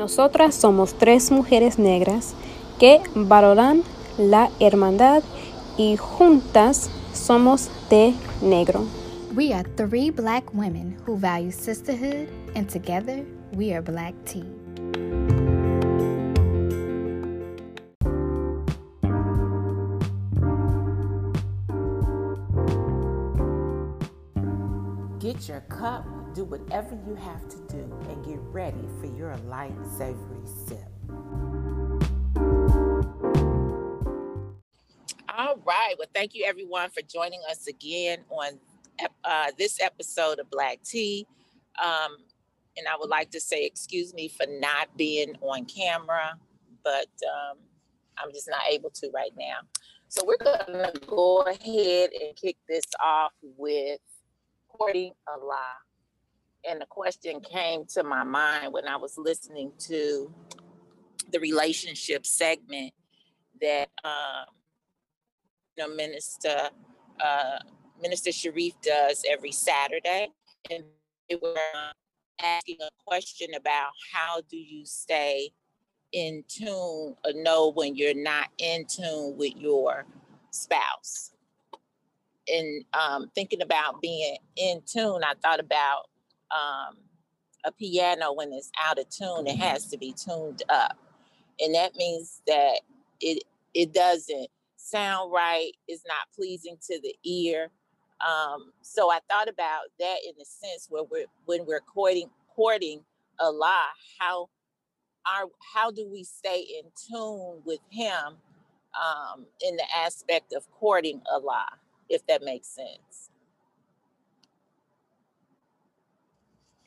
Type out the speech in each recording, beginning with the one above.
Nosotras somos tres mujeres negras que valoran la hermandad y juntas somos de negro. We are three black women who value sisterhood, and together we are Black Tea. Get your cup, do whatever you have to do, and get ready for your light, savory sip. All right. Well, thank you everyone for joining us again on uh, this episode of Black Tea. Um, and I would like to say, excuse me for not being on camera, but um, I'm just not able to right now. So we're going to go ahead and kick this off with courting Allah. And the question came to my mind when I was listening to the relationship segment that um, you know, Minister uh, Minister Sharif does every Saturday, and they were asking a question about how do you stay in tune or know when you're not in tune with your spouse. And um, thinking about being in tune, I thought about um, a piano when it's out of tune, it has to be tuned up. And that means that it it doesn't sound right, it's not pleasing to the ear. Um, so I thought about that in the sense where we're when we're courting courting Allah, how our how do we stay in tune with Him um, in the aspect of courting Allah, if that makes sense.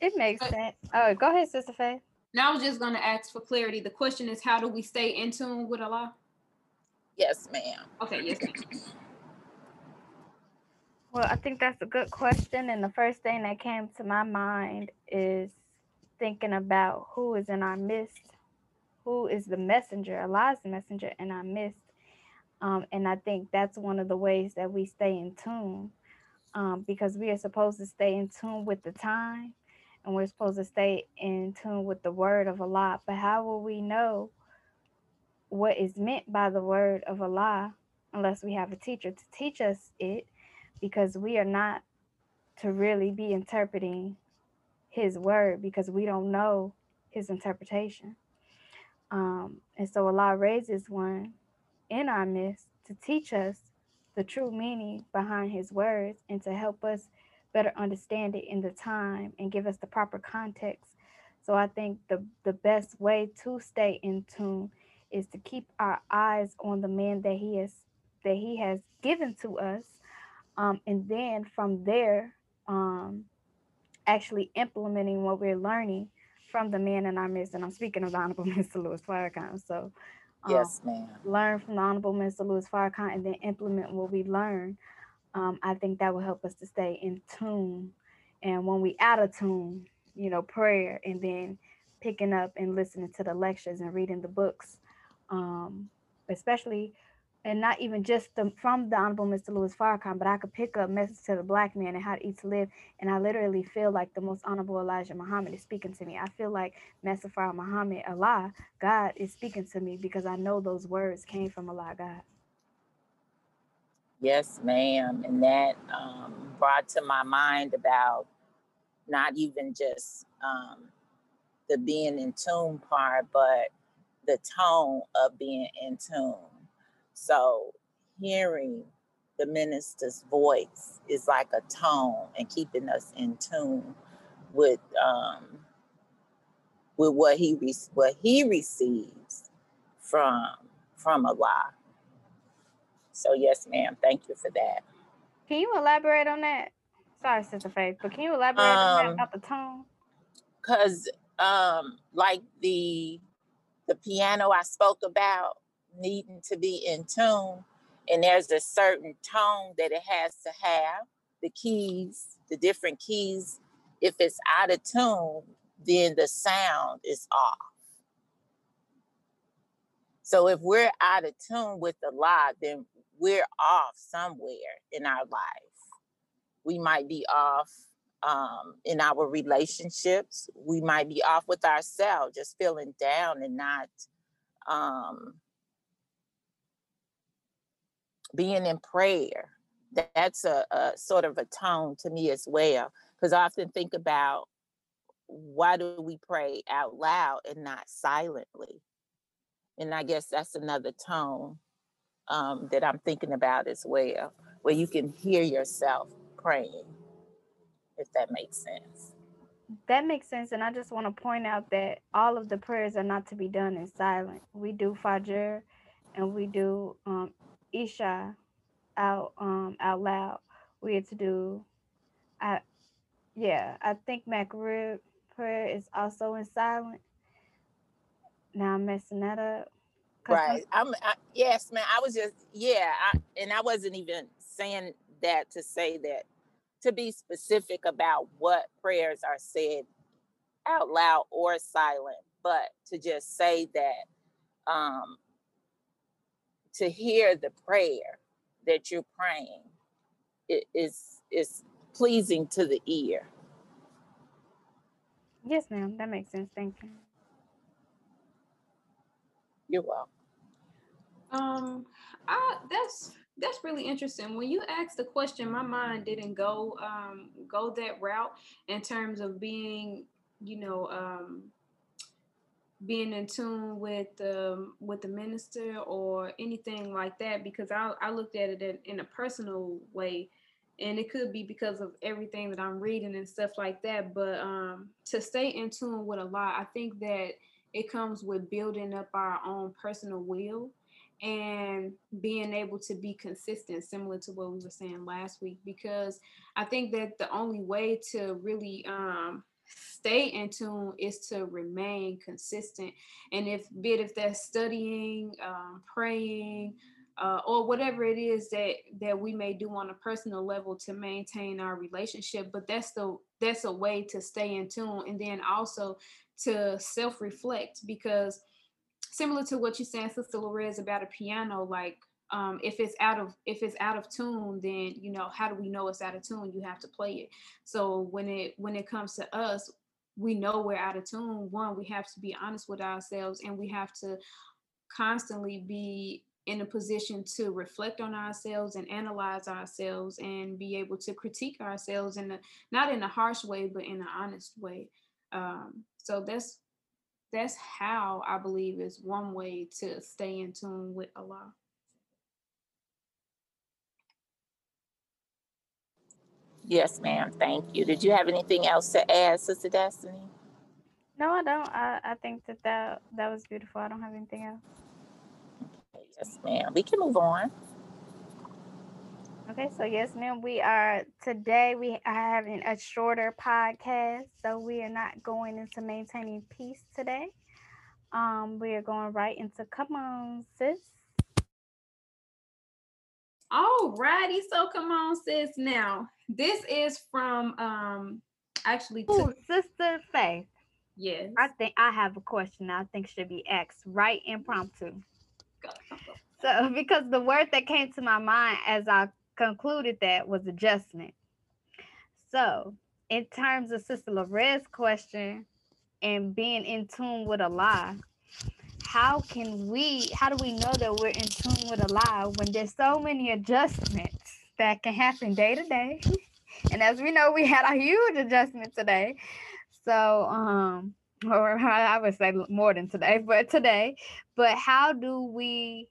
It makes sense. Oh, go ahead, Sister Faye. Now I was just going to ask for clarity. The question is, how do we stay in tune with Allah? Yes, ma'am. Okay, yes, ma'am. Well, I think that's a good question. And the first thing that came to my mind is thinking about who is in our midst, who is the messenger, Allah's the messenger in our midst. Um, and I think that's one of the ways that we stay in tune um, because we are supposed to stay in tune with the time and we're supposed to stay in tune with the word of Allah. But how will we know what is meant by the word of Allah unless we have a teacher to teach us it? because we are not to really be interpreting his word because we don't know his interpretation. Um, and so Allah raises one in our midst to teach us the true meaning behind his words and to help us better understand it in the time and give us the proper context. So I think the, the best way to stay in tune is to keep our eyes on the man that he has that he has given to us um, and then from there, um, actually implementing what we're learning from the man in our midst. And I'm speaking of the Honorable Mr. Louis Farrakhan. So, um, yes, ma'am. Learn from the Honorable Mr. Louis Farrakhan and then implement what we learn. Um, I think that will help us to stay in tune. And when we out of tune, you know, prayer and then picking up and listening to the lectures and reading the books, um, especially and not even just the, from the Honorable Mr. Louis Farrakhan, but I could pick up message to the black man and how to eat to live. And I literally feel like the most honorable Elijah Muhammad is speaking to me. I feel like Master Muhammad, Allah, God is speaking to me because I know those words came from Allah, God. Yes, ma'am. And that um, brought to my mind about not even just um, the being in tune part, but the tone of being in tune so hearing the minister's voice is like a tone and keeping us in tune with um, with what he re- what he receives from from Allah. So yes, ma'am. Thank you for that. Can you elaborate on that? Sorry, Sister Faith, but can you elaborate um, on that um, about the tone? Because um, like the the piano I spoke about, needing to be in tune. And there's a certain tone that it has to have. The keys, the different keys, if it's out of tune, then the sound is off. So if we're out of tune with the law, then we're off somewhere in our life. We might be off um, in our relationships. We might be off with ourselves, just feeling down and not um, being in prayer. That's a, a sort of a tone to me as well, because I often think about why do we pray out loud and not silently? And I guess that's another tone um, that I'm thinking about as well, where you can hear yourself praying, if that makes sense. That makes sense. And I just want to point out that all of the prayers are not to be done in silence. We do Fajr and we do um, Isha out um, out loud. We had to do, I, yeah, I think Maghrib prayer is also in silent. Now I'm messing that up. Right. I'm. I, yes, man. I was just yeah, I, and I wasn't even saying that to say that to be specific about what prayers are said out loud or silent, but to just say that um, to hear the prayer that you're praying it is is pleasing to the ear. Yes, ma'am. That makes sense. Thank you. You're welcome. Um, I that's that's really interesting. When you asked the question, my mind didn't go um go that route in terms of being, you know, um being in tune with the with the minister or anything like that because I I looked at it in, in a personal way and it could be because of everything that I'm reading and stuff like that but um to stay in tune with Allah I think that it comes with building up our own personal will and being able to be consistent similar to what we were saying last week because I think that the only way to really um stay in tune is to remain consistent. And if bit if that's studying um, praying uh, or whatever it is that that we may do on a personal level to maintain our relationship but that's the that's a way to stay in tune. And then also to self-reflect because similar to what you said sister Lorez about a piano like um, if it's out of if it's out of tune then you know how do we know it's out of tune? You have to play it. So when it when it comes to us we know we're out of tune. One we have to be honest with ourselves and we have to constantly be in a position to reflect on ourselves and analyze ourselves and be able to critique ourselves in a not in a harsh way but in an honest way. Um, so that's that's how i believe is one way to stay in tune with allah Yes, ma'am. Thank you. Did you have anything else to add, Sister Destiny? No, I don't. I, I think that, that that was beautiful. I don't have anything else. Yes, ma'am. We can move on. Okay, so yes, ma'am, we are today we are having a shorter podcast, so we are not going into maintaining peace today. Um, we are going right into come on, sis. All righty, so come on, sis. Now, this is from um actually Ooh, to, Sister Faith. yes. I think I have a question I think should be asked right impromptu. So because the word that came to my mind as I concluded that was adjustment. So in terms of Sister Lorez's question and being in tune with Allah, how can we how do we know that we're in tune with Allah when there's so many adjustments that can happen day to day? And as we know, we had a huge adjustment today. So um or I would say more than today, but today. But how do we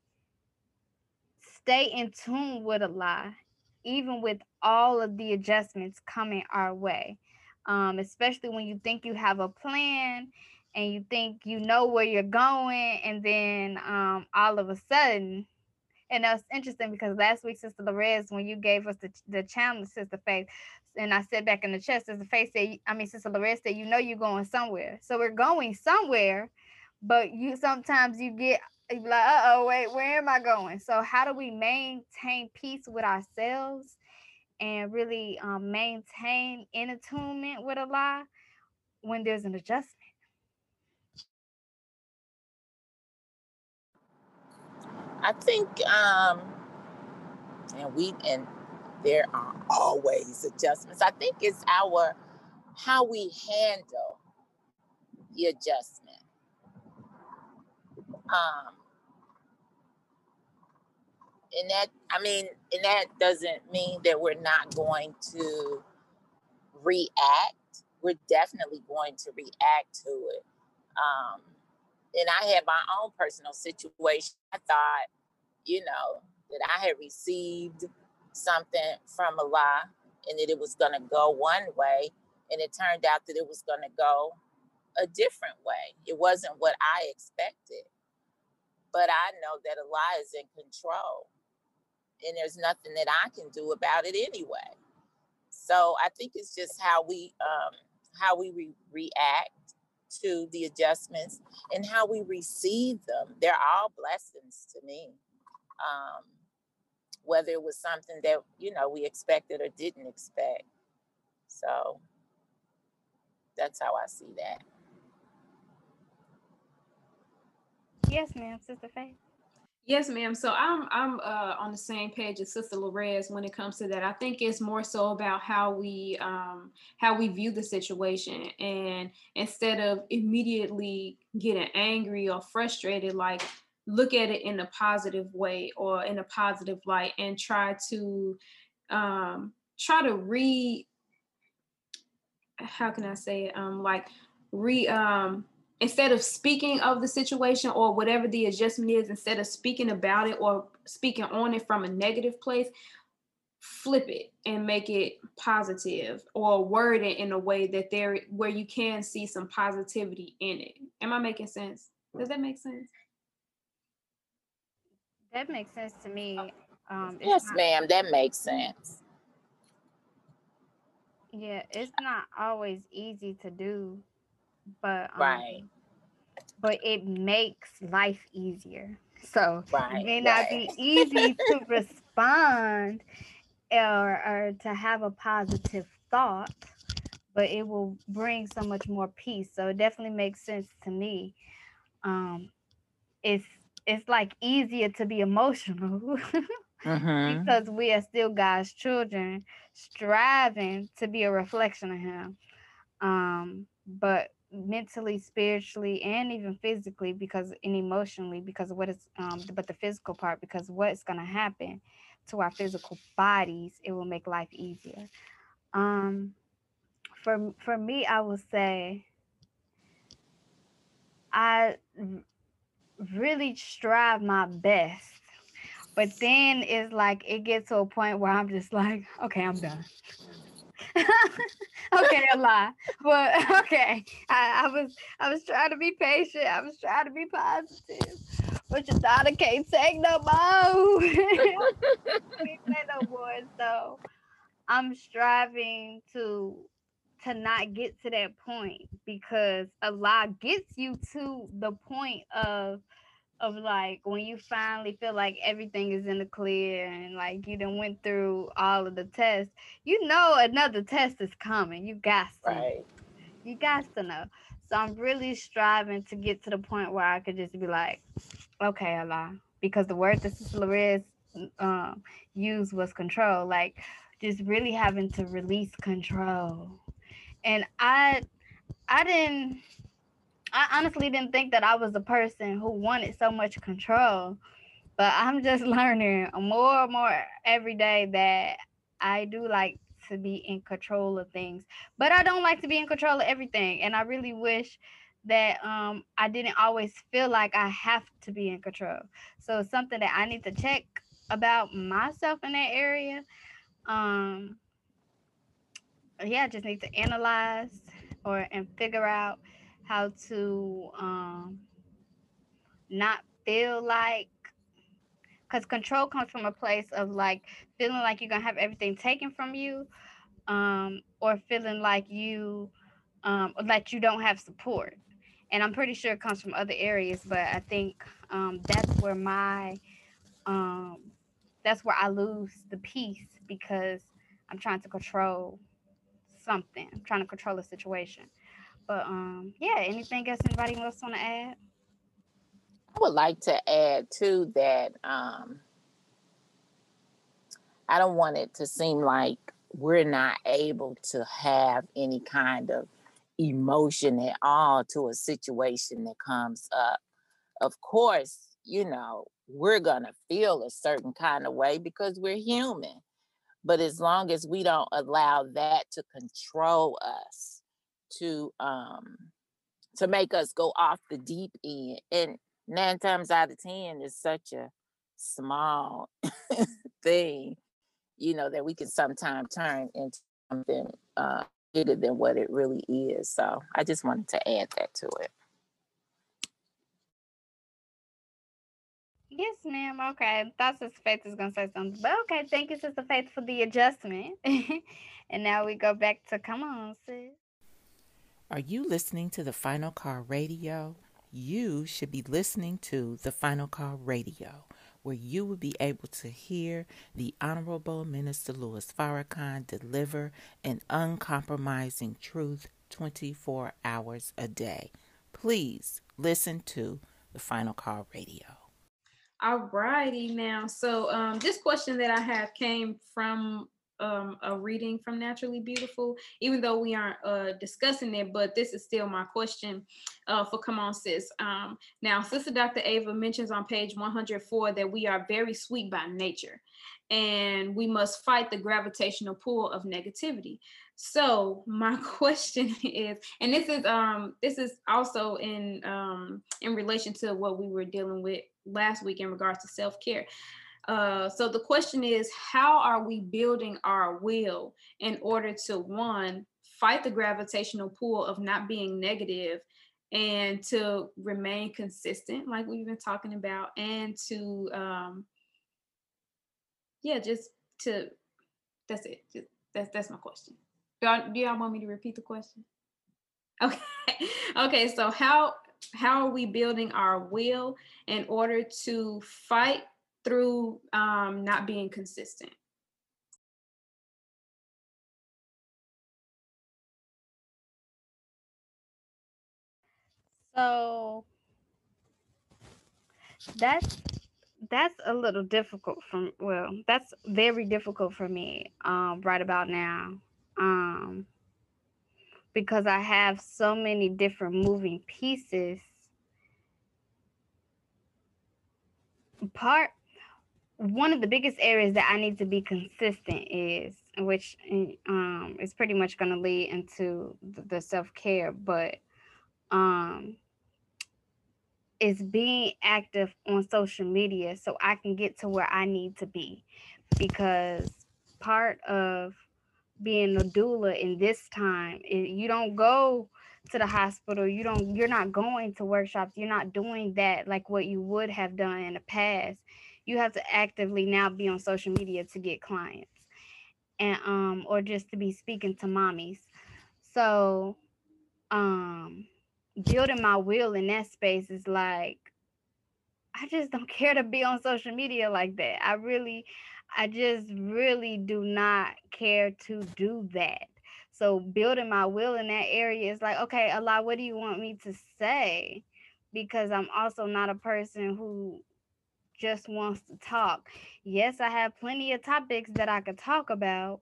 stay in tune with a Allah, even with all of the adjustments coming our way? Um, especially when you think you have a plan and you think you know where you're going, and then um, all of a sudden, and that's interesting because last week, Sister Lorez, when you gave us the, the challenge, Sister Faith, and I sat back in the chest, Sister Faith said, I mean, Sister Lorez said, you know you're going somewhere. So we're going somewhere, but you sometimes you get like, uh-oh, wait, where am I going? So how do we maintain peace with ourselves and really um, maintain in attunement with Allah when there's an adjustment? I think, um, and we and there are always adjustments. I think it's our how we handle the adjustment. Um, and that, I mean, and that doesn't mean that we're not going to react. We're definitely going to react to it. Um, and I had my own personal situation. I thought, you know, that I had received something from Allah and that it was going to go one way. And it turned out that it was going to go a different way. It wasn't what I expected. But I know that Allah is in control and there's nothing that I can do about it anyway. So I think it's just how we um, how we re- react to the adjustments and how we receive them. They're all blessings to me. Um, whether it was something that you know we expected or didn't expect. So that's how I see that. Yes, ma'am, Sister Faith. Yes, ma'am. So I'm I'm uh, on the same page as Sister Lorez when it comes to that. I think it's more so about how we um, how we view the situation, and instead of immediately getting angry or frustrated, like look at it in a positive way or in a positive light, and try to um, try to re how can I say it? Um, like re um instead of speaking of the situation or whatever the adjustment is, instead of speaking about it or speaking on it from a negative place, flip it and make it positive or word it in a way that there where you can see some positivity in it. Am I making sense? Does that make sense? That makes sense to me. Um, yes, not, ma'am, that makes sense. Yeah, it's not always easy to do, but um, right but it makes life easier. So right, it may not right. be easy to respond or, or to have a positive thought, but it will bring so much more peace. So it definitely makes sense to me. Um, it's it's like easier to be emotional mm-hmm. because we are still God's children, striving to be a reflection of Him. Um, but mentally, spiritually, and even physically, because and emotionally, because what is um, but the physical part, because what's gonna happen to our physical bodies, it will make life easier. Um, for for me, I will say I really strive my best. But then it's like it gets to a point where I'm just like, okay, I'm done. okay, Allah. But okay. I, I, was I was trying to be patient. I was trying to be positive. But your daughter can't take no more. take no more. So I'm striving to to not get to that point because Allah gets you to the point of of like when you finally feel like everything is in the clear and like you done went through all of the tests, you know another test is coming. You got to. Right. You got to know. So I'm really striving to get to the point where I could just be like, okay, Allah, because the word that Sister Lorez um, used was control. Like just really having to release control. And I I didn't I honestly didn't think that I was a person who wanted so much control, but I'm just learning more and more every day that I do like to be in control of things, but I don't like to be in control of everything. And I really wish that um, I didn't always feel like I have to be in control. So it's something that I need to check about myself in that area. Um, yeah, I just need to analyze or and figure out how to um, not feel like because control comes from a place of like feeling like you're gonna have everything taken from you um, or feeling like you um, that you don't have support. And i'm pretty sure it comes from other areas but i think um, that's where my um, that's where i lose the peace because i'm trying to control something. I'm trying to control a situation but um, yeah. Anything else anybody else want to add? I would like to add too that um, I don't want it to seem like we're not able to have any kind of emotion at all to a situation that comes up. Of course, you know, we're going to feel a certain kind of way because we're human. But as long as we don't allow that to control us, to um to make us go off the deep end, and nine times out of ten is such a small thing, you know, that we can sometimes turn into something uh, bigger than what it really is. So I just wanted to add that to it. Yes, ma'am. Okay. Thought Sister Faith is gonna say something. But okay, thank you, Sister Faith, for the adjustment. and now we go back to come on, sis. Are you listening to the Final Call Radio? You should be listening to the Final Call Radio, where you will be able to hear the Honorable Minister Louis Farrakhan deliver an uncompromising truth 24 hours a day. Please listen to the Final Call Radio. All righty now. So um, this question that I have came from um, a reading from Naturally Beautiful, even though we aren't uh, discussing it, but this is still my question uh, for Come On Sis. Um, now, Sister Dr. Ava mentions on page 104 that we are very sweet by nature and we must fight the gravitational pull of negativity. So my question is, and this is um this is also in um in relation to what we were dealing with last week in regards to self-care. Uh, so the question is, how are we building our will in order to one fight the gravitational pull of not being negative and to remain consistent, like we've been talking about, and to um, yeah, just to that's it. Just, that's that's my question. Do y'all, do y'all want me to repeat the question? Okay. okay. So how how are we building our will in order to fight through um, not being consistent? So that's that's a little difficult from well that's very difficult for me um, right about now um, because i have so many different moving pieces part one of the biggest areas that i need to be consistent is which um, is pretty much going to lead into the self-care but um is being active on social media so I can get to where I need to be. Because part of being a doula in this time, you don't go to the hospital, you don't you're not going to workshops, you're not doing that like what you would have done in the past. You have to actively now be on social media to get clients. And um or just to be speaking to mommies. So um building my will in that space is like I just don't care to be on social media like that. I really I just really do not care to do that. So building my will in that area is like, okay, Allah, what do you want me to say? Because I'm also not a person who just wants to talk. Yes, I have plenty of topics that I could talk about,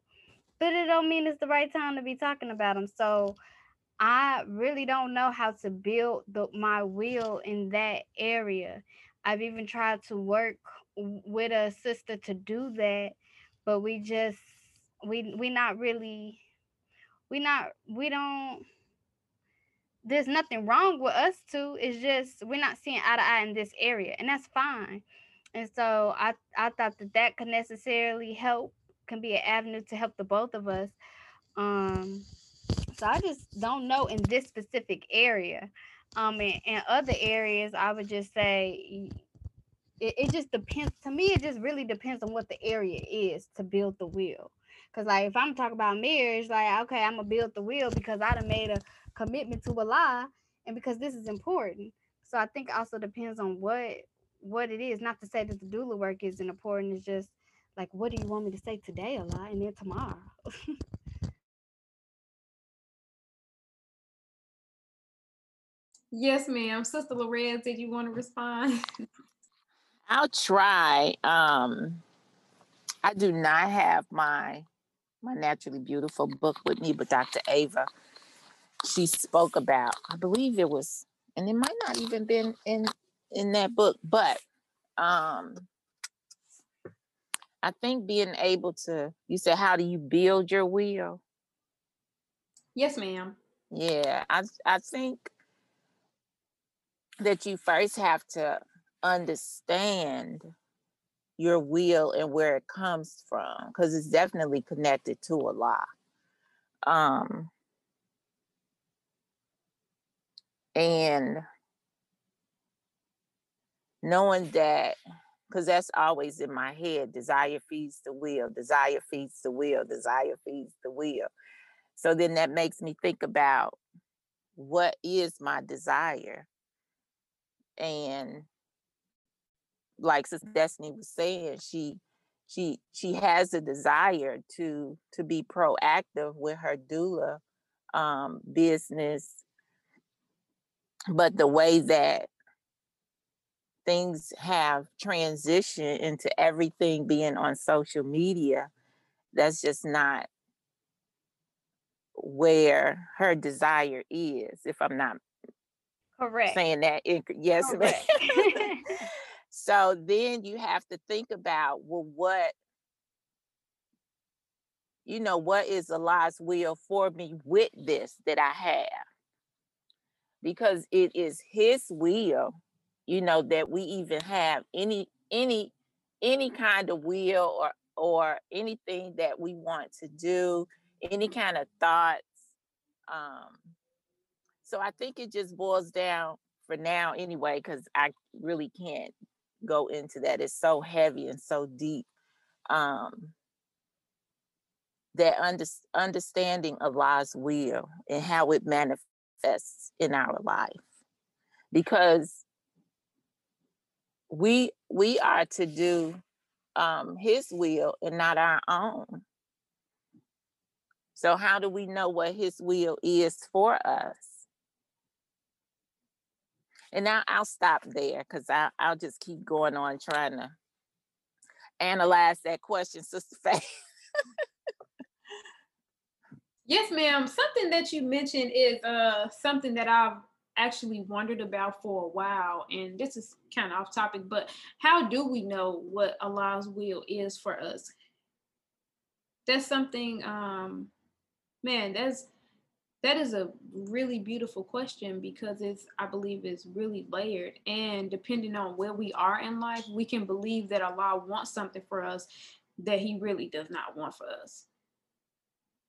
but it don't mean it's the right time to be talking about them. So I really don't know how to build the, my will in that area. I've even tried to work with a sister to do that, but we just we we not really we not we don't there's nothing wrong with us too. It's just we're not seeing eye to eye in this area, and that's fine. And so I I thought that that could necessarily help can be an avenue to help the both of us. Um, so I just don't know in this specific area. Um, in, in other areas, I would just say it, it just depends. To me, it just really depends on what the area is to build the will. Cause like if I'm talking about marriage, like okay, I'm gonna build the will because I done made a commitment to Allah, and because this is important. So I think also depends on what what it is. Not to say that the doula work isn't important. It's just like what do you want me to say today, Allah and then tomorrow. Yes, ma'am. Sister Lorraine, did you want to respond? I'll try. Um, I do not have my my naturally beautiful book with me, but Dr. Ava, she spoke about, I believe it was, and it might not even been in in that book, but um I think being able to, you said, how do you build your will? Yes, ma'am. Yeah, I I think that you first have to understand your will and where it comes from because it's definitely connected to Allah um and knowing that because that's always in my head desire feeds the will desire feeds the will desire feeds the will. So then that makes me think about what is my desire? And like Sister Destiny was saying, she she she has a desire to to be proactive with her doula um, business, but the way that things have transitioned into everything being on social media, that's just not where her desire is. If I'm not Correct. saying that, yes, Correct. So then you have to think about well, what you know, what is the Allah's will for me with this that I have? Because it is his will, you know, that we even have any any any kind of will or or anything that we want to do, any kind of thoughts. Um, so I think it just boils down for now anyway, because I really can't go into that. It's so heavy and so deep. Um, that under, understanding Allah's will and how it manifests in our life. Because we we are to do um, his will and not our own. So how do we know what his will is for us? And now I'll stop there because I'll just keep going on trying to analyze that question, Sister Faye. yes, ma'am. Something that you mentioned is uh, something that I've actually wondered about for a while. And this is kind of off topic, but how do we know what Allah's will is for us? That's something, um, man, that's that is a really beautiful question because it's i believe is really layered and depending on where we are in life we can believe that allah wants something for us that he really does not want for us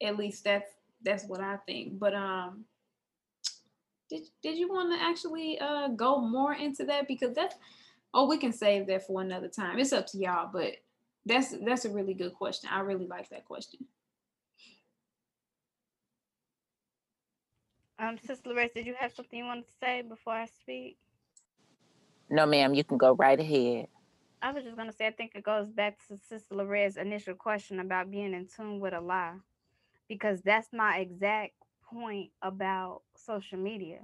at least that's that's what i think but um did, did you want to actually uh go more into that because that's oh we can save that for another time it's up to y'all but that's that's a really good question i really like that question Um, Sister Larissa, did you have something you wanted to say before I speak? No, ma'am, you can go right ahead. I was just gonna say, I think it goes back to Sister Loretta's initial question about being in tune with Allah, because that's my exact point about social media.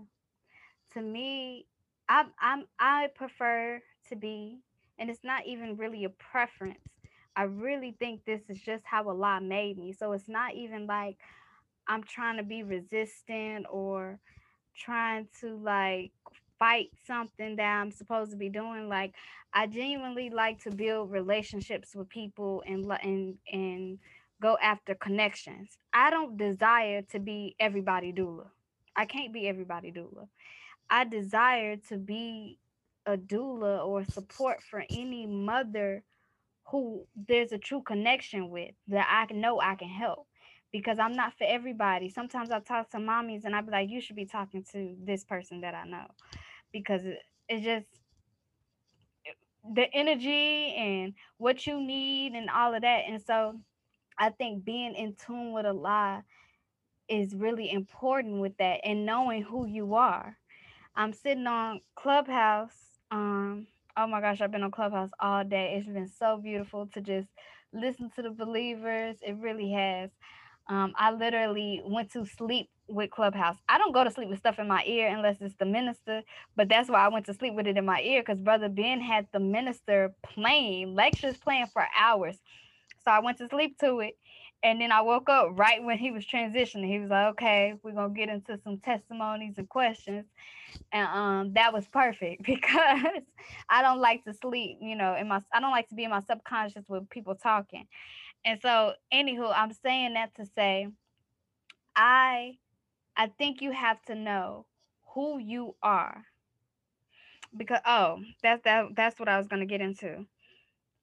To me, I I'm I prefer to be, and it's not even really a preference. I really think this is just how Allah made me. So it's not even like I'm trying to be resistant or trying to like fight something that I'm supposed to be doing. Like I genuinely like to build relationships with people and and and go after connections. I don't desire to be everybody doula. I can't be everybody doula. I desire to be a doula or support for any mother who there's a true connection with that I know I can help because I'm not for everybody. Sometimes I talk to mommies and I be like, you should be talking to this person that I know because it's just eh, the energy and what you need and all of that. And so I think being in tune with Allah is really important with that and knowing who you are. I'm sitting on Clubhouse. Um, oh my gosh, I've been on Clubhouse all day. It's been so beautiful to just listen to the believers. It really has. Um, I literally went to sleep with Clubhouse. I don't go to sleep with stuff in my ear unless it's the minister, but that's why I went to sleep with it in my ear because Brother Ben had the minister playing, lectures playing for hours. So I went to sleep to it. And then I woke up right when he was transitioning. He was like, okay, we're going to get into some testimonies and questions. And um, that was perfect because I don't like to sleep, you know, in my, I don't like to be in my subconscious with people talking. And so, anywho, I'm saying that to say, I, I think you have to know who you are because oh that's that that's what i was going to get into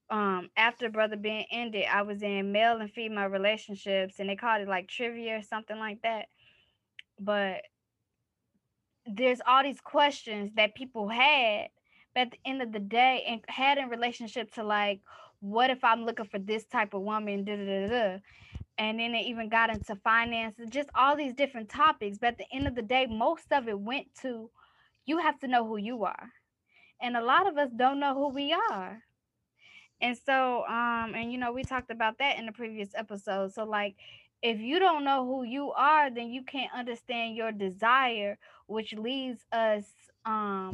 um after brother ben ended i was in male and female relationships and they called it like trivia or something like that. But there's all these questions that people had but at the end of the day and had in relationship to like what if i'm looking for this type of woman da, da, da, da. and then it even got into finances just all these different topics but at the end of the day most of it went to you have to know who you are. And a lot of us don't know who we are and so um and you know we talked about that in the previous episode so like if you don't know who you are then you can't understand your desire which leaves us um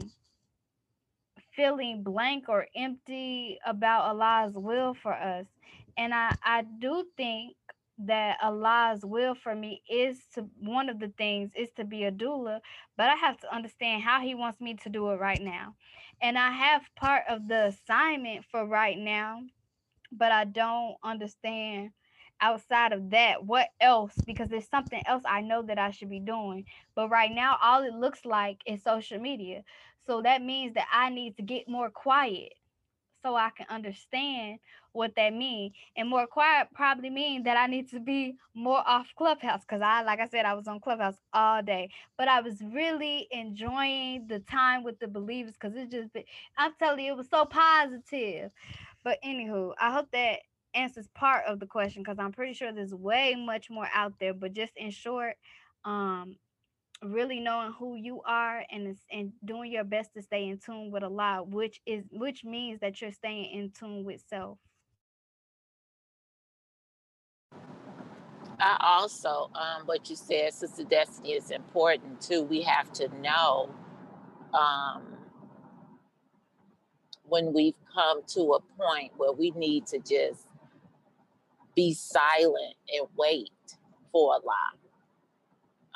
feeling blank or empty about Allah's will for us and I I do think that Allah's will for me is to one of the things is to be a doula, but I have to understand how He wants me to do it right now. And I have part of the assignment for right now, but I don't understand outside of that what else because there's something else I know that I should be doing. But right now, all it looks like is social media. So that means that I need to get more quiet so I can understand what that means. And more quiet probably mean that I need to be more off Clubhouse because I, like I said, I was on Clubhouse all day. But I was really enjoying the time with the believers because it just, I'm telling you, it was so positive. But anywho, I hope that answers part of the question because I'm pretty sure there's way much more out there. But just in short, um, really knowing who you are and and doing your best to stay in tune with Allah, which is which means that you're staying in tune with self. I also, um, what you said, Sister Destiny, is important too. We have to know um, when we've come to a point where we need to just be silent and wait for Allah.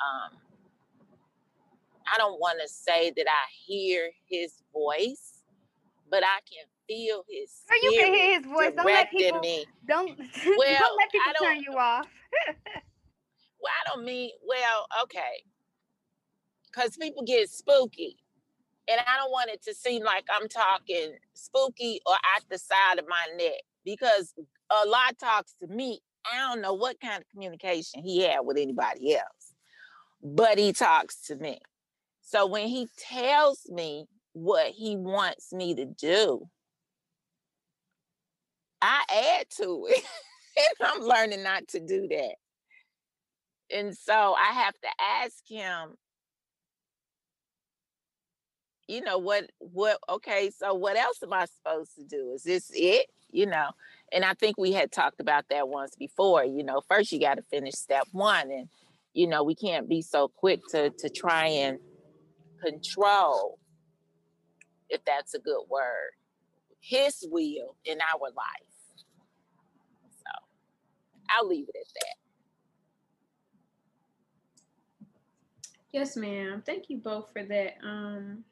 Um, I don't want to say that I hear his voice, but I can feel his you can hear his voice. Don't let people me. don't well, don't let people turn you off. well, I don't mean well, okay. Cause people get spooky. And I don't want it to seem like I'm talking spooky or at the side of my neck because Allah talks to me. I don't know what kind of communication he had with anybody else, but he talks to me. So when he tells me what he wants me to do, I add to it. and I'm learning not to do that. And so I have to ask him, you know, what, what, okay, so what else am I supposed to do? Is this it? You know, and I think we had talked about that once before. You know, first you got to finish step one. And, you know, we can't be so quick to to try and control, if that's a good word, his will in our life. So I'll leave it at that. Yes, ma'am. Thank you both for that. Um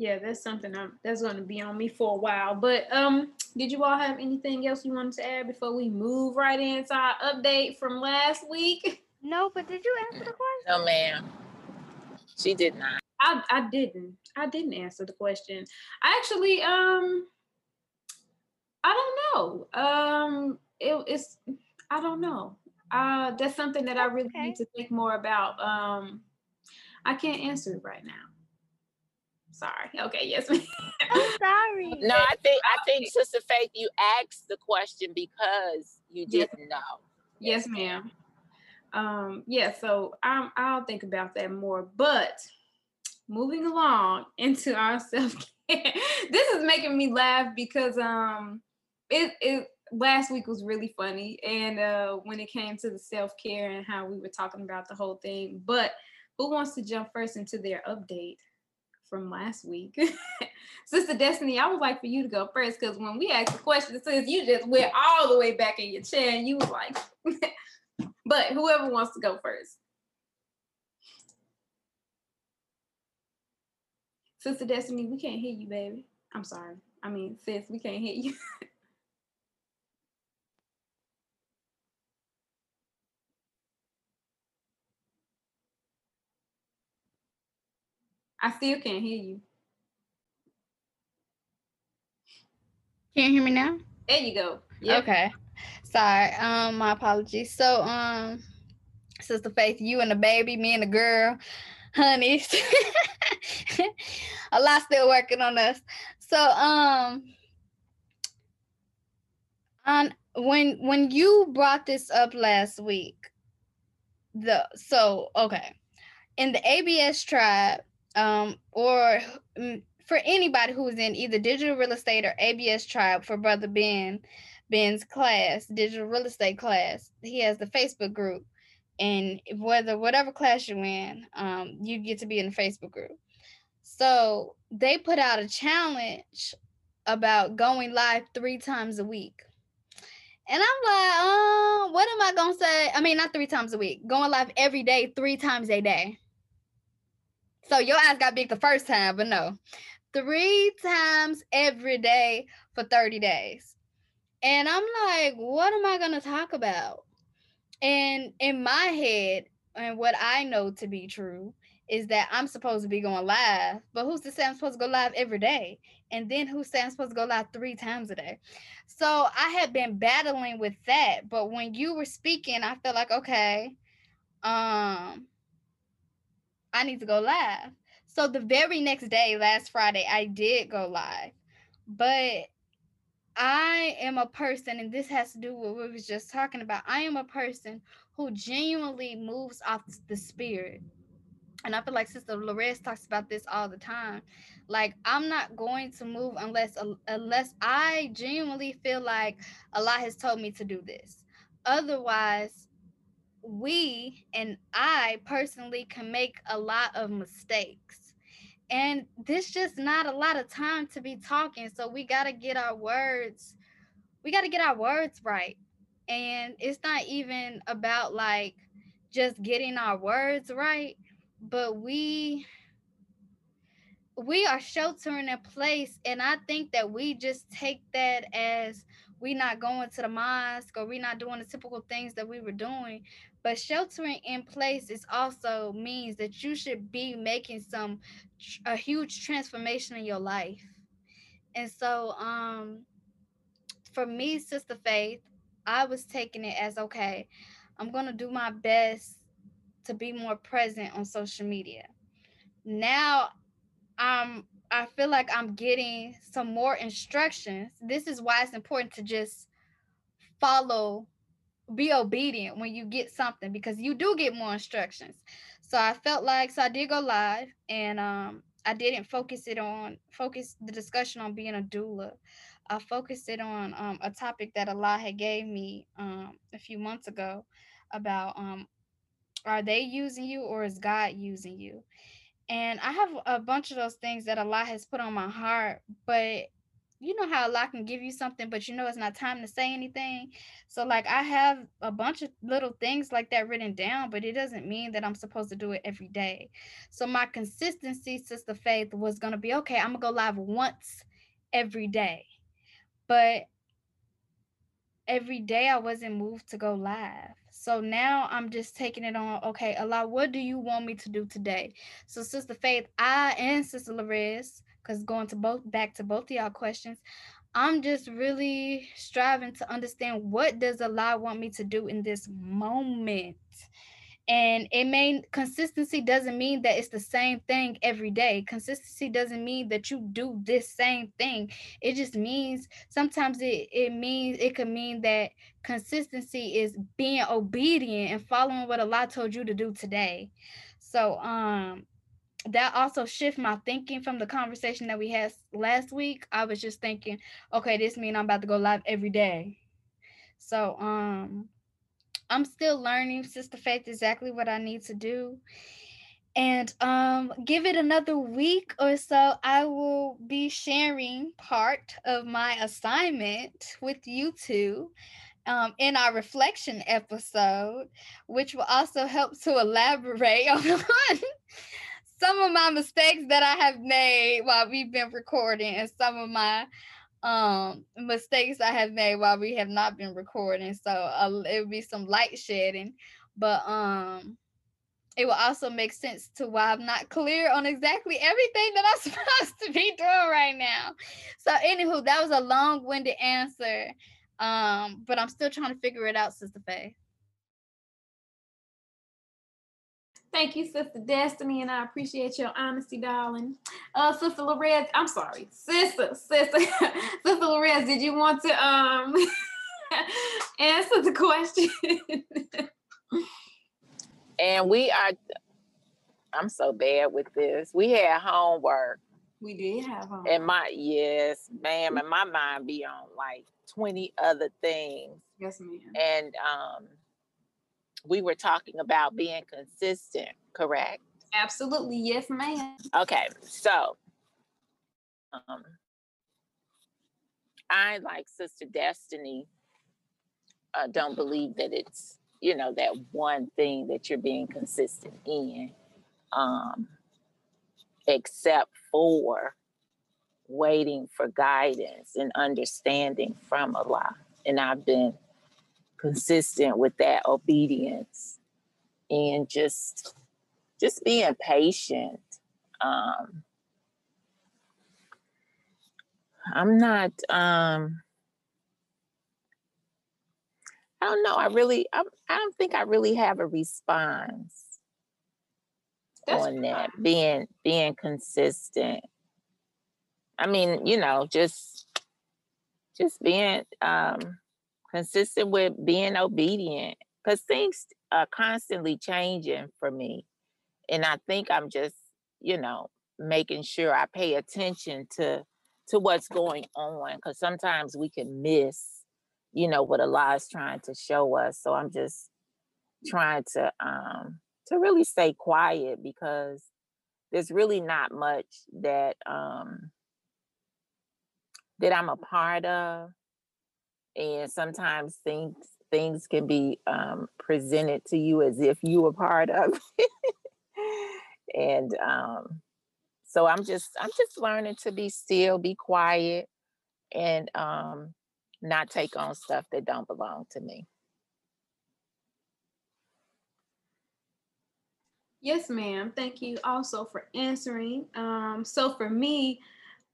yeah, that's something I'm that's gonna be on me for a while. But um, did you all have anything else you wanted to add before we move right into our update from last week? No, but did you answer the question? No, ma'am. She did not. I, I didn't. I didn't answer the question. I actually um I don't know. Um it, it's I don't know. Uh that's something that I really okay. need to think more about. Um I can't answer it right now. Sorry. Okay, yes. Ma'am. I'm sorry. No, I think I think Sister Faith, you asked the question because you didn't yes. know. Yes, ma'am um yeah so i'm i'll think about that more but moving along into our self-care this is making me laugh because um it it last week was really funny and uh when it came to the self-care and how we were talking about the whole thing but who wants to jump first into their update from last week Sister Destiny, I would like for you to go first because when we asked the question, since you just went all the way back in your chair and you was like, but whoever wants to go first. Sister Destiny, we can't hear you, baby. I'm sorry. I mean, sis, we can't hear you. I still can't hear you. Can you hear me now? There you go. Yep. Okay. Sorry. Um, my apologies. So, um, Sister Faith, you and the baby, me and the girl, honey. a lot still working on us. So, um, on when when you brought this up last week, the so okay, in the ABS tribe, um, or mm, for anybody who's in either digital real estate or ABS tribe for Brother Ben, Ben's class, digital real estate class, he has the Facebook group. And whether whatever class you're in, um, you get to be in the Facebook group. So they put out a challenge about going live three times a week. And I'm like, oh, what am I gonna say? I mean, not three times a week, going live every day, three times a day. So your eyes got big the first time, but no, three times every day for 30 days. And I'm like, what am I to talk about? And in my head, and what I know to be true is that I'm supposed to be going live, but who's to say I'm supposed to go live every day? And then who's saying I'm supposed to go live three times a day? So I had been battling with that. But when you were speaking, I felt like, okay, um, I need to go live. So the very next day, last Friday, I did go live. But I am a person, and this has to do with what we was just talking about. I am a person who genuinely moves off the spirit. And I feel like Sister Lorez talks about this all the time. Like I'm not going to move unless uh, unless I genuinely feel like Allah has told me to do this. Otherwise, we and I personally can make a lot of mistakes. And this just not a lot of time to be talking. So we got to get our words, we got to get our words right. And it's not even about like just getting our words right, but we we are sheltering in place and i think that we just take that as we not going to the mosque or we not doing the typical things that we were doing but sheltering in place is also means that you should be making some a huge transformation in your life. And so um for me, Sister Faith, I was taking it as okay, I'm gonna do my best to be more present on social media. Now um I feel like I'm getting some more instructions. This is why it's important to just follow be obedient when you get something because you do get more instructions. So I felt like so I did go live and um I didn't focus it on focus the discussion on being a doula. I focused it on um, a topic that Allah had gave me um, a few months ago about um, are they using you or is God using you? And I have a bunch of those things that Allah has put on my heart, but you know how Allah can give you something, but you know it's not time to say anything. So like I have a bunch of little things like that written down, but it doesn't mean that I'm supposed to do it every day. So my consistency, sister faith, was gonna be okay. I'm gonna go live once every day, but every day I wasn't moved to go live. So now I'm just taking it on. Okay, Allah, what do you want me to do today? So Sister Faith, I and Sister Lorez because going to both back to both of y'all questions, I'm just really striving to understand what does Allah want me to do in this moment. And it may consistency doesn't mean that it's the same thing every day. Consistency doesn't mean that you do this same thing. It just means sometimes it, it means it could mean that consistency is being obedient and following what Allah told you to do today. So um that also shift my thinking from the conversation that we had last week. I was just thinking, okay, this means I'm about to go live every day. So um I'm still learning, Sister Faith, exactly what I need to do. And um, give it another week or so, I will be sharing part of my assignment with you two um, in our reflection episode, which will also help to elaborate on some of my mistakes that I have made while we've been recording and some of my um mistakes I have made while we have not been recording. So uh, it will be some light shedding, but um it will also make sense to why I'm not clear on exactly everything that I'm supposed to be doing right now. So anywho, that was a long-winded answer. Um, but I'm still trying to figure it out, Sister Faye. Thank you, Sister Destiny, and I appreciate your honesty, darling. Uh, Sister Lorez, I'm sorry, Sister, Sister, Sister Lorez, did you want to um answer the question? and we are. I'm so bad with this. We had homework. We did have homework. And my yes, ma'am, and my mind be on like 20 other things. Yes, ma'am. And um we were talking about being consistent, correct? Absolutely. Yes, ma'am. Okay. So um I like Sister Destiny uh, don't believe that it's you know that one thing that you're being consistent in um except for waiting for guidance and understanding from Allah. And I've been consistent with that obedience and just just being patient. Um, I'm not um I don't know. I really I, I don't think I really have a response That's on that. Being being consistent. I mean, you know, just just being um, consistent with being obedient because things are constantly changing for me, and I think I'm just, you know, making sure I pay attention to to what's going on because sometimes we can miss, you know, what Allah is trying to show us. So I'm just trying to um to really stay quiet because there's really not much that um that I'm a part of. And sometimes things things can be um, presented to you as if you were part of. and um, so I'm just I'm just learning to be still, be quiet, and um, not take on stuff that don't belong to me. Yes, ma'am. Thank you also for answering. Um, so for me,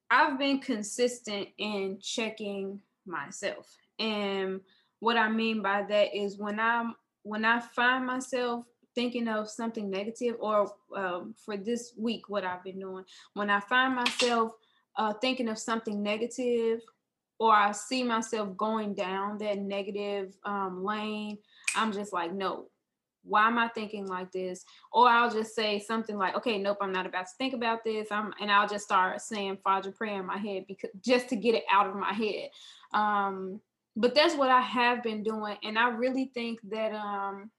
I've been consistent in checking myself. And what I mean by that is when I'm when I find myself thinking of something negative, or um, for this week, what I've been doing, when I find myself uh, thinking of something negative, or I see myself going down that negative um, lane, I'm just like, no, why am I thinking like this? Or I'll just say something like, okay, nope, I'm not about to think about this. I'm and I'll just start saying Fajr prayer in my head because just to get it out of my head. Um, but that's what I have been doing. And I really think that um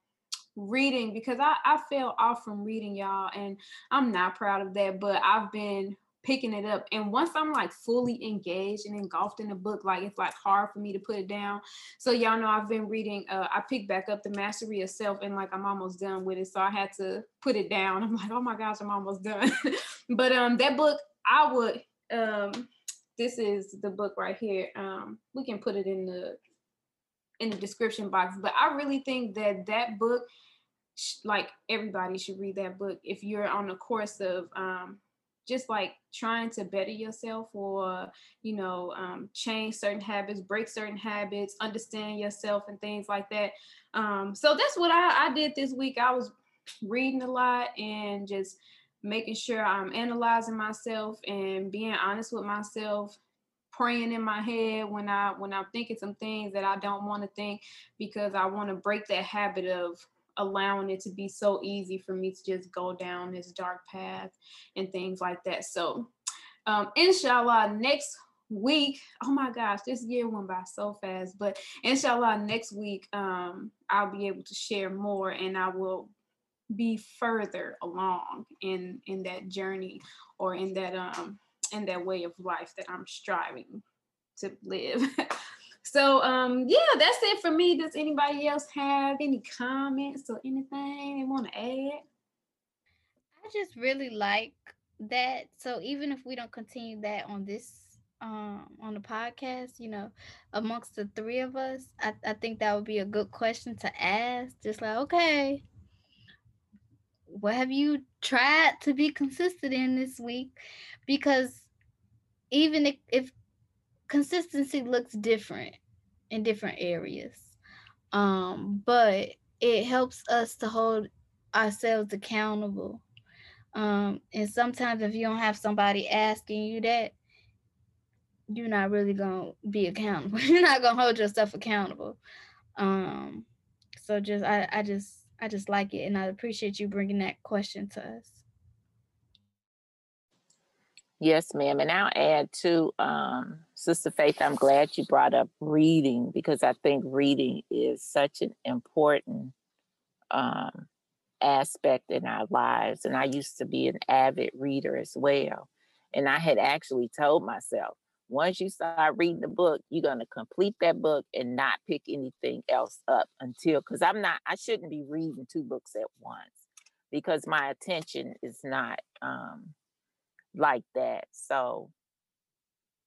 reading because I, I fell off from reading y'all and I'm not proud of that, but I've been picking it up. And once I'm like fully engaged and engulfed in the book, like it's like hard for me to put it down. So y'all know I've been reading, uh, I picked back up the Mastery of Self and like I'm almost done with it. So I had to put it down. I'm like, oh my gosh, I'm almost done. but um that book, I would um this is the book right here. Um, we can put it in the in the description box. But I really think that that book, like everybody should read that book if you're on a course of um, just like trying to better yourself or you know um, change certain habits break certain habits understand yourself and things like that um, so that's what I, I did this week i was reading a lot and just making sure i'm analyzing myself and being honest with myself praying in my head when i when i'm thinking some things that i don't want to think because i want to break that habit of allowing it to be so easy for me to just go down this dark path and things like that. So, um, inshallah, next week, oh my gosh, this year went by so fast, but inshallah, next week, um, I'll be able to share more and I will be further along in in that journey or in that um in that way of life that I'm striving to live. so um yeah, that's it for me. Does anybody else have any comments or anything they want to add? I just really like that. So even if we don't continue that on this um on the podcast, you know, amongst the three of us, I, I think that would be a good question to ask. Just like, okay, what have you tried to be consistent in this week? Because even if, if consistency looks different in different areas, um, but it helps us to hold ourselves accountable. Um, and sometimes if you don't have somebody asking you that, you're not really gonna be accountable. you're not gonna hold yourself accountable. Um, so just I, I just I just like it, and I appreciate you bringing that question to us. Yes, ma'am. And I'll add to um, Sister Faith, I'm glad you brought up reading because I think reading is such an important um, aspect in our lives. And I used to be an avid reader as well. And I had actually told myself, once you start reading the book, you're going to complete that book and not pick anything else up until, because I'm not, I shouldn't be reading two books at once because my attention is not um, like that. So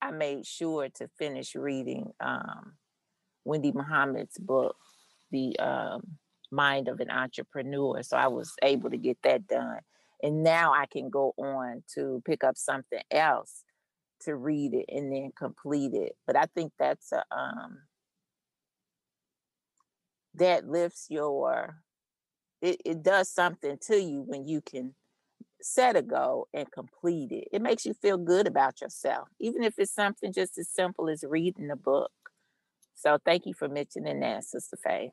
I made sure to finish reading um, Wendy Muhammad's book, The um, Mind of an Entrepreneur. So I was able to get that done. And now I can go on to pick up something else to read it and then complete it. But I think that's a um that lifts your it, it does something to you when you can set a goal and complete it. It makes you feel good about yourself, even if it's something just as simple as reading a book. So thank you for mentioning that, Sister Faye.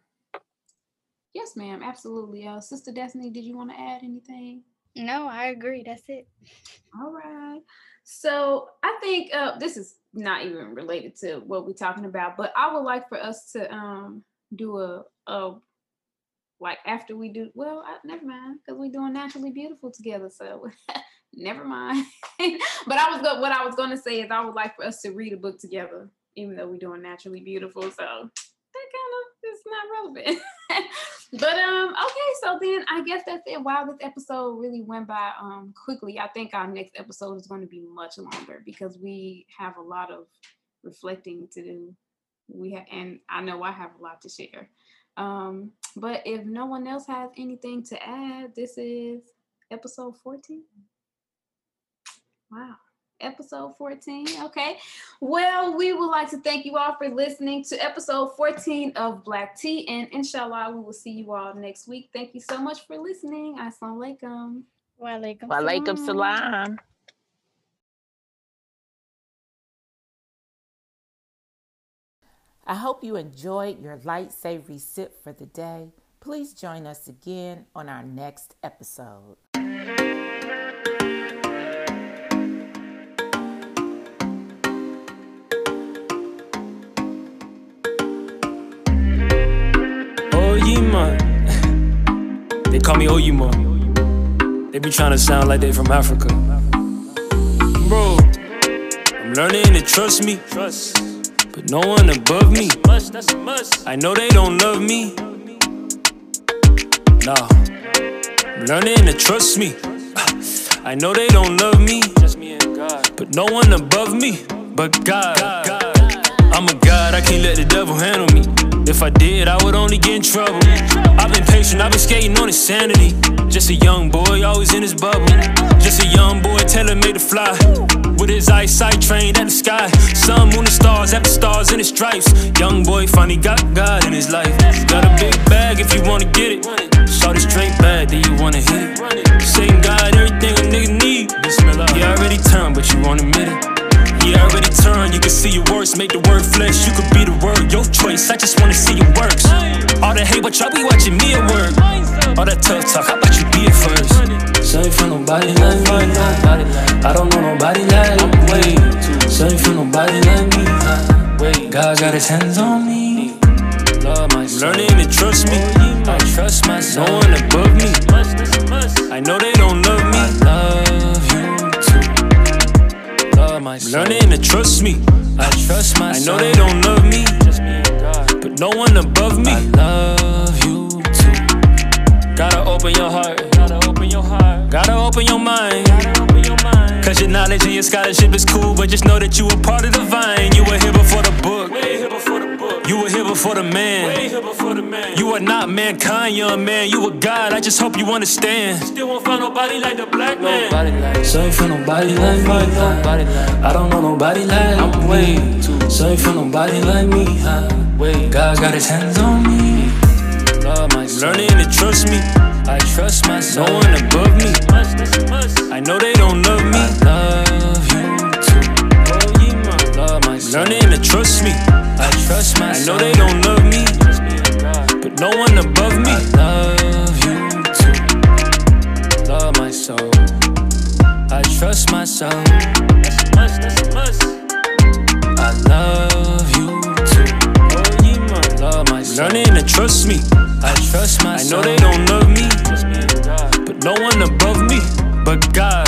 Yes, ma'am. Absolutely. Uh, Sister Destiny, did you want to add anything? No, I agree. That's it. All right. So I think uh, this is not even related to what we're talking about, but I would like for us to um, do a, a like after we do well I, never mind because we're doing naturally beautiful together so never mind but i was go- what i was going to say is i would like for us to read a book together even though we're doing naturally beautiful so that kind of is not relevant. But um okay so then i guess that's it. Wow this episode really went by um quickly. I think our next episode is going to be much longer because we have a lot of reflecting to do. We have and i know i have a lot to share. Um, but if no one else has anything to add, this is episode 14. Wow. Episode 14. Okay. Well, we would like to thank you all for listening to episode 14 of Black Tea. And inshallah, we will see you all next week. Thank you so much for listening. Assalamu alaikum. Wa alaikum Wa alaikum salam. I hope you enjoyed your light savory sip for the day. Please join us again on our next episode. They call me Oyima. They be trying to sound like they from Africa. Bro, I'm learning to trust me. Trust but no one above me. I know they don't love me. Nah, I'm learning to trust me. I know they don't love me, but no one above me but God. I'm a God, I can't let the devil handle me. If I did, I would only get in trouble. I've been patient, I've been skating on insanity. Just a young boy, always in his bubble. Just a young boy, telling me to fly. With his eyesight trained at the sky. Sun, moon, and stars, after stars in his stripes. Young boy finally got God in his life. Got a big bag if you wanna get it. Shot it straight bag, do you wanna hit it? Satan God, everything a nigga need. He already turned, but you won't admit it. He already turned, you can see your words make the word flesh. You could be the word, your choice. I just wanna see your works. All the hate, but y'all be watching me at work. All that tough talk, how about you be it first? Something for nobody like me. I don't know nobody like me. Something for nobody like me. Wait, God got his hands on me. Learning to trust me. I trust myself. No one above me. I know they don't love me. Love myself. Learning to trust me. I trust myself. I know they don't love me. But no one above me. I love you too. Gotta open your heart. Gotta open your heart. Gotta open your mind. Gotta open your mind. Cause your knowledge and your scholarship is cool, but just know that you were part of the vine. You were here before the book. Way here before the book. You were here before the man. Way here before the man. You are not mankind, young man. You are God. I just hope you understand. Still won't find nobody like the black man. Nobody like So ain't feel nobody like me. I don't know nobody like I'm way too. So ain't feel nobody like me. Huh? Way God got his hands on me. love myself. Learning to trust me. I trust myself. No one above me. I know they don't love me. I love you too. Myself. Learning to trust me. I trust myself. I know they don't love me. But no one above me. I love you too. Love my soul. I trust myself. That's a must. That's a must. I love you too. Oh, love myself. Learning to trust me. I trust myself. I know they don't love me, but no one above me. But God,